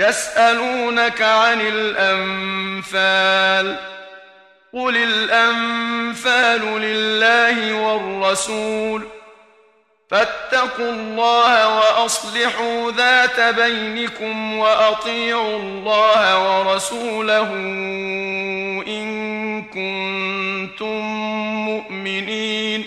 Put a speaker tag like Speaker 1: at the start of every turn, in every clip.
Speaker 1: يسألونك عن الأنفال قل الأنفال لله والرسول فاتقوا الله وأصلحوا ذات بينكم وأطيعوا الله ورسوله إن كنتم مؤمنين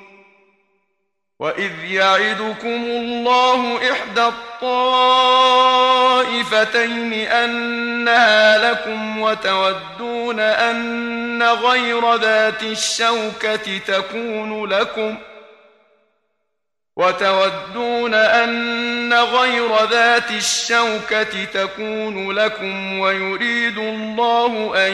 Speaker 1: وإذ يعدكم الله إحدى الطائفتين أنها لكم وتودون أن غير ذات الشوكة تكون لكم وتودون أن غير ذات الشوكة تكون لكم ويريد الله أن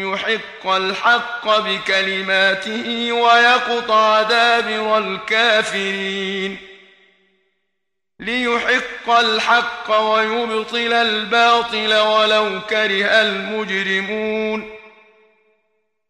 Speaker 1: يحق الحق بكلماته ويقطع دابر الكافرين ليحق الحق ويبطل الباطل ولو كره المجرمون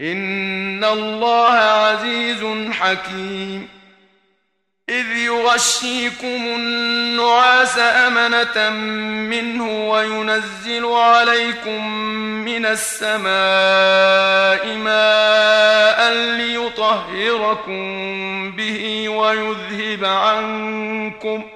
Speaker 1: إن الله عزيز حكيم إذ يغشيكم النعاس أمنة منه وينزل عليكم من السماء ماء ليطهركم به ويذهب عنكم ۖ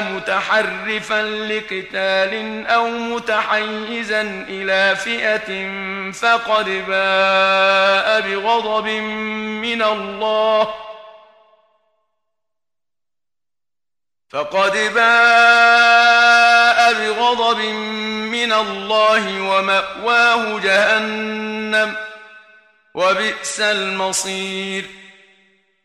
Speaker 1: متحرفا لقتال أو متحيزا إلى فئة فقد باء بغضب من الله. فقد باء بغضب من الله ومأواه جهنم وبئس المصير.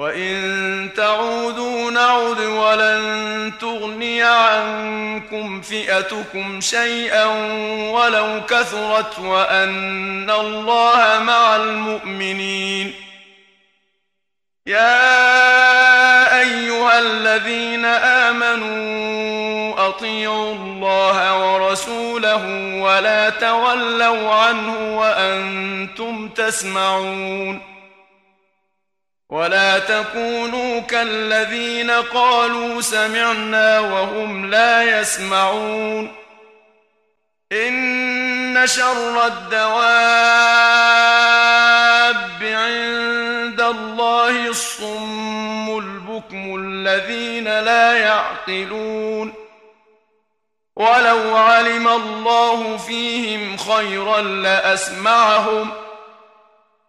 Speaker 1: وإن تعودوا نعد ولن تغني عنكم فئتكم شيئا ولو كثرت وأن الله مع المؤمنين. يا أيها الذين آمنوا أطيعوا الله ورسوله ولا تولوا عنه وأنتم تسمعون. ولا تكونوا كالذين قالوا سمعنا وهم لا يسمعون. إن شر الدواب عند الله الصم البكم الذين لا يعقلون. ولو علم الله فيهم خيرا لاسمعهم ۖ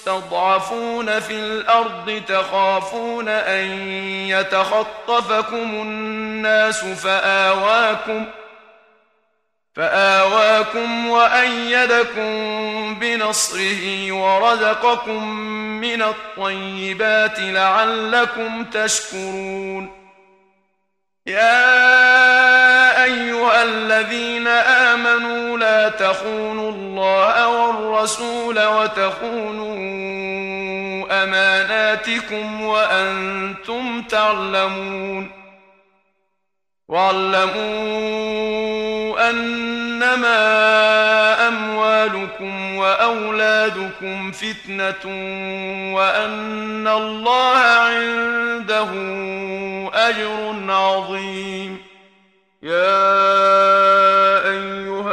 Speaker 1: مستضعفون في الأرض تخافون أن يتخطفكم الناس فآواكم فآواكم وأيدكم بنصره ورزقكم من الطيبات لعلكم تشكرون. يا أيها الذين تخونوا الله والرسول وتخونوا أماناتكم وأنتم تعلمون واعلموا أنما أموالكم وأولادكم فتنة وأن الله عنده أجر عظيم. يا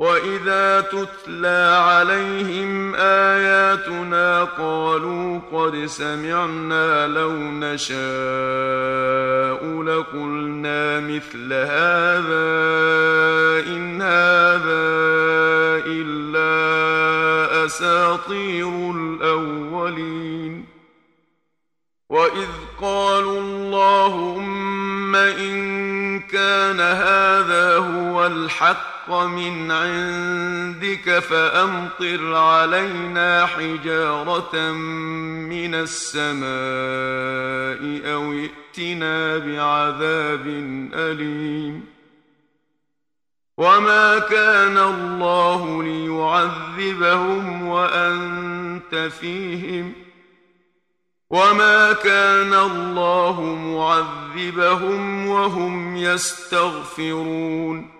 Speaker 1: واذا تتلى عليهم اياتنا قالوا قد سمعنا لو نشاء لقلنا مثل هذا ان هذا الا اساطير الاولين واذ قالوا اللهم ان كان هذا هو الحق من عندك فأمطر علينا حجارة من السماء أو ائتنا بعذاب أليم. وما كان الله ليعذبهم وأنت فيهم. وما كان الله معذبهم وهم يستغفرون.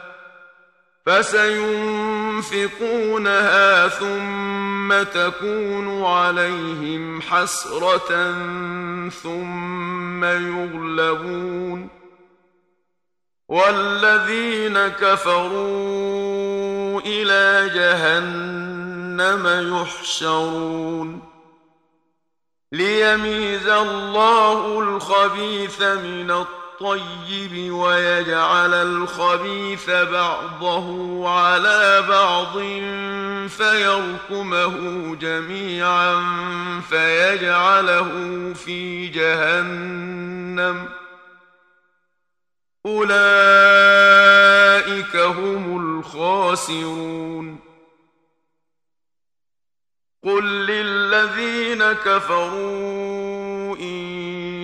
Speaker 1: فسينفقونها ثم تكون عليهم حسرة ثم يغلبون. والذين كفروا إلى جهنم يحشرون. ليميز الله الخبيث من الطيب. الطيب ويجعل الخبيث بعضه على بعض فيركمه جميعا فيجعله في جهنم. أولئك هم الخاسرون. قل للذين كفروا إن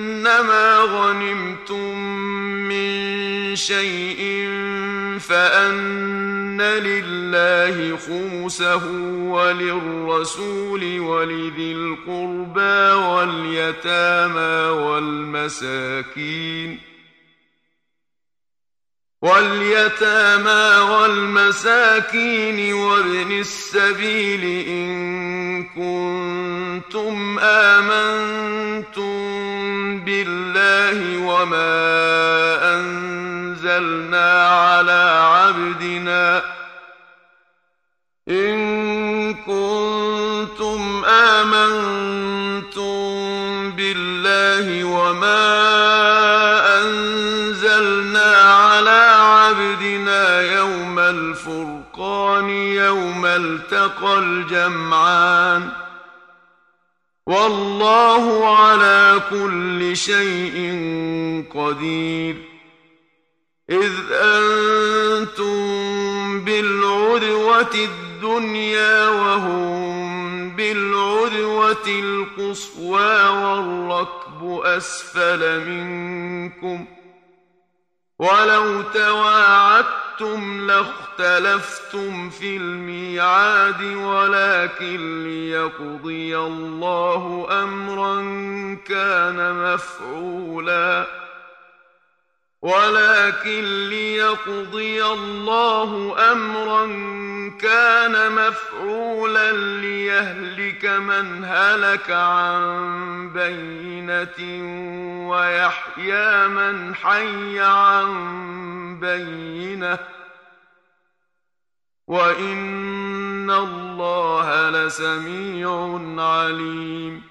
Speaker 1: انما غنمتم من شيء فأن لله خمسه وللرسول ولذي القربى واليتامى والمساكين واليتامى والمساكين وابن السبيل إن كنتم آمنتم بالله وما أنزلنا على عبدنا إن كنتم آمنتم يوم التقى الجمعان والله على كل شيء قدير إذ أنتم بالعدوة الدين الدنيا وهم بالعدوة القصوى والركب أسفل منكم ولو تواعدتم لاختلفتم في الميعاد ولكن ليقضي الله أمرا كان مفعولا ولكن ليقضي الله أمرا كان مفعولا ليهلك من هلك عن بينة ويحيى من حي عن بينة. وإن الله لسميع عليم.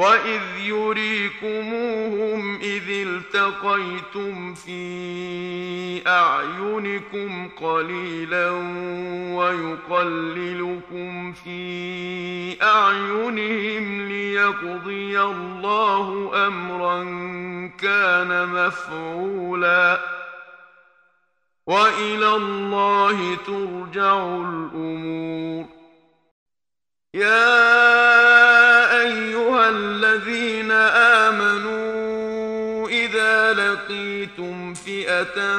Speaker 1: وإذ يريكموهم إذ التقيتم في أعينكم قليلا ويقللكم في أعينهم ليقضي الله أمرا كان مفعولا وإلى الله ترجع الأمور يا الذين آمنوا إذا لقيتم فئة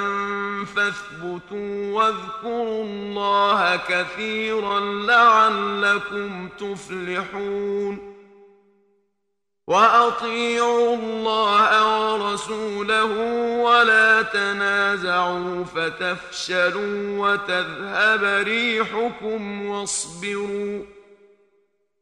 Speaker 1: فاثبتوا واذكروا الله كثيرا لعلكم تفلحون. وأطيعوا الله ورسوله ولا تنازعوا فتفشلوا وتذهب ريحكم واصبروا.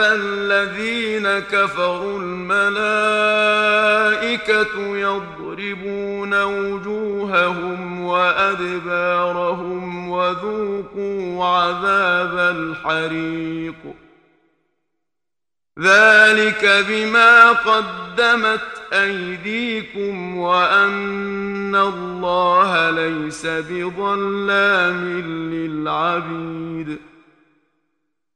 Speaker 1: الذين كفروا الملائكة يضربون وجوههم وأدبارهم وذوقوا عذاب الحريق. ذلك بما قدمت أيديكم وأن الله ليس بظلام للعبيد.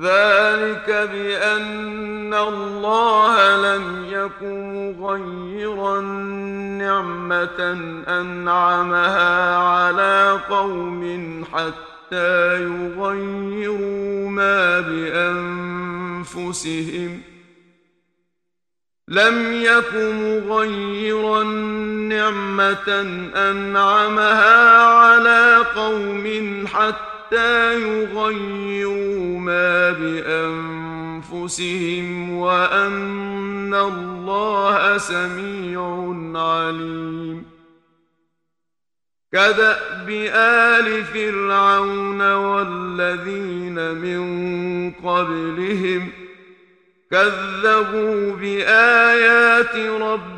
Speaker 1: ذلك بأن الله لم يكن مغيرا نعمة أنعمها على قوم حتى يغيروا ما بأنفسهم. لم يك مغيرا نعمة أنعمها على قوم حتى حتى يغيروا ما بانفسهم وان الله سميع عليم كداب ال فرعون والذين من قبلهم كذبوا بايات ربهم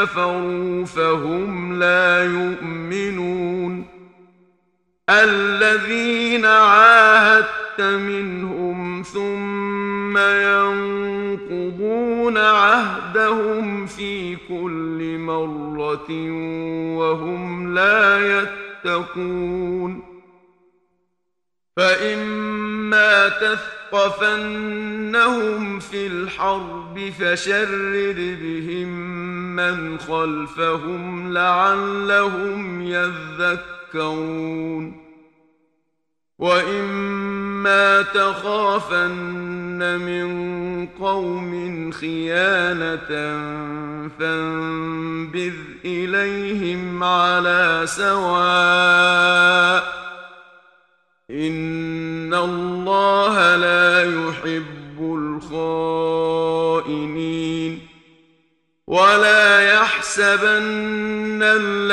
Speaker 1: كفروا فهم لا يؤمنون. الذين عاهدت منهم ثم ينقضون عهدهم في كل مرة وهم لا يتقون. فإما تثقفنهم في الحرب فشرد بهم من خلفهم لعلهم يذكرون. وإما تخافن من قوم خيانة فانبذ إليهم على سواء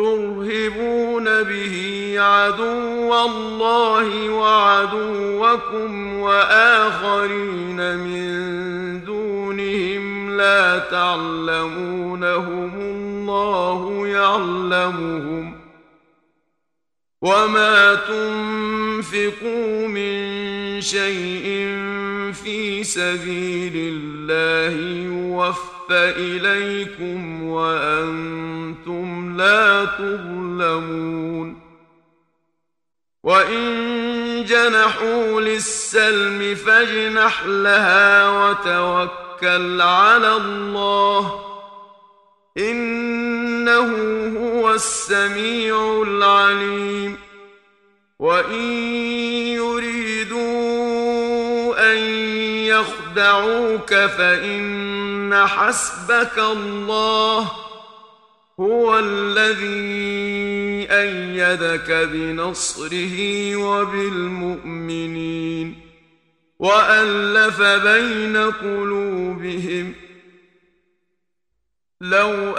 Speaker 1: ترهبون به عدو الله وعدوكم وآخرين من دونهم لا تعلمونهم الله يعلمهم وما تنفقوا من شيء في سبيل الله يوفى إليكم وأنتم لا تظلمون. وإن جنحوا للسلم فاجنح لها وتوكل على الله. إنه هو السميع العليم. وإن يريدوا ان يخدعوك فإن حسبك الله هو الذي أيدك بنصره وبالمؤمنين وألف بين قلوبهم لو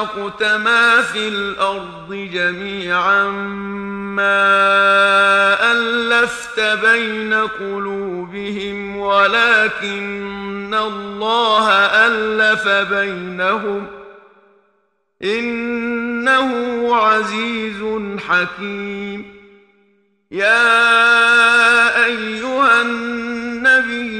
Speaker 1: انفقت ما في الأرض جميعا ما ألفت بين قلوبهم ولكن الله ألف بينهم. إنه عزيز حكيم. يا أيها النبي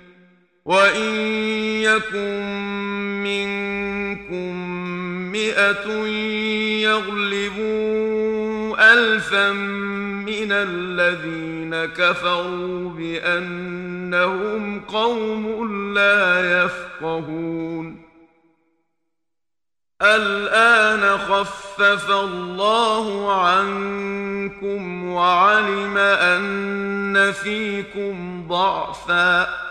Speaker 1: وان يكن منكم مئة يغلبوا ألفا من الذين كفروا بأنهم قوم لا يفقهون الآن خفف الله عنكم وعلم أن فيكم ضعفا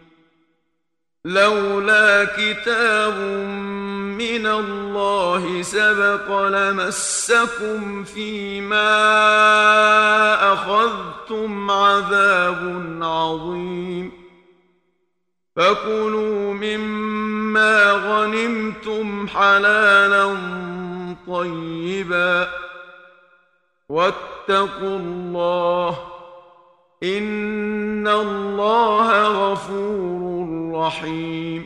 Speaker 1: لولا كتاب من الله سبق لمسكم فيما أخذتم عذاب عظيم. فكلوا مما غنمتم حلالا طيبا. واتقوا الله إن الله غفور رحيم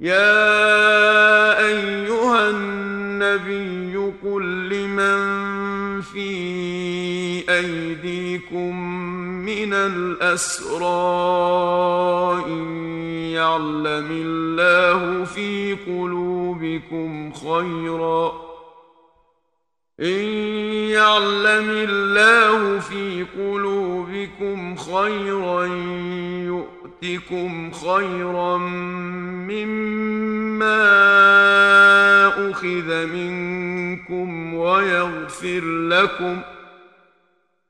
Speaker 1: يا أيها النبي قل لمن في أيديكم من الأسرى إن يعلم الله في قلوبكم خيرا إن يعلم الله في قلوبكم خيرا يؤتكم خيرا مما أخذ منكم ويغفر لكم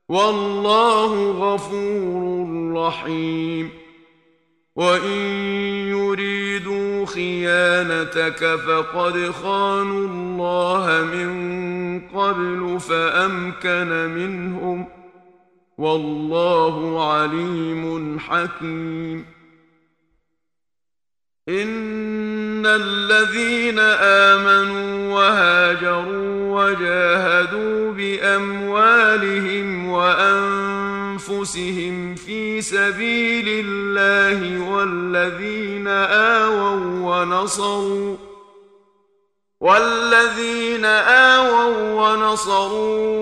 Speaker 1: والله غفور رحيم. وإن يريدوا خيانتك فقد خانوا الله من قبل فأمكن منهم والله عليم حكيم. إن الذين آمنوا وهاجروا وجاهدوا بأموالهم وأنفسهم في سبيل الله والذين آووا ونصروا والذين آووا ونصروا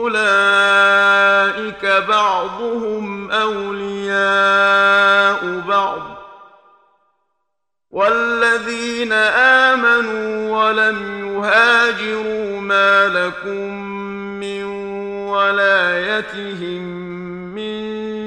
Speaker 1: أولئك بعضهم أولياء بعض والذين آمنوا ولم يهاجروا ما لكم من ولايتهم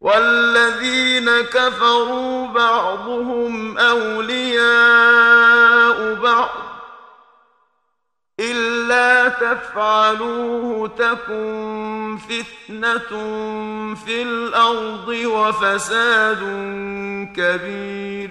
Speaker 1: والذين كفروا بعضهم أولياء بعض إلا تفعلوه تكن فتنة في الأرض وفساد كبير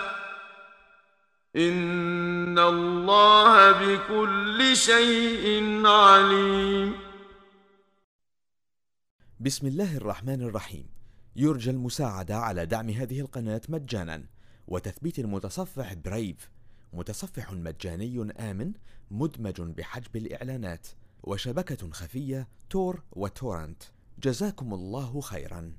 Speaker 1: إن الله بكل شيء عليم.
Speaker 2: بسم الله الرحمن الرحيم. يرجى المساعدة على دعم هذه القناة مجانا. وتثبيت المتصفح برايف متصفح مجاني آمن مدمج بحجب الإعلانات. وشبكة خفية تور وتورنت. جزاكم الله خيرا.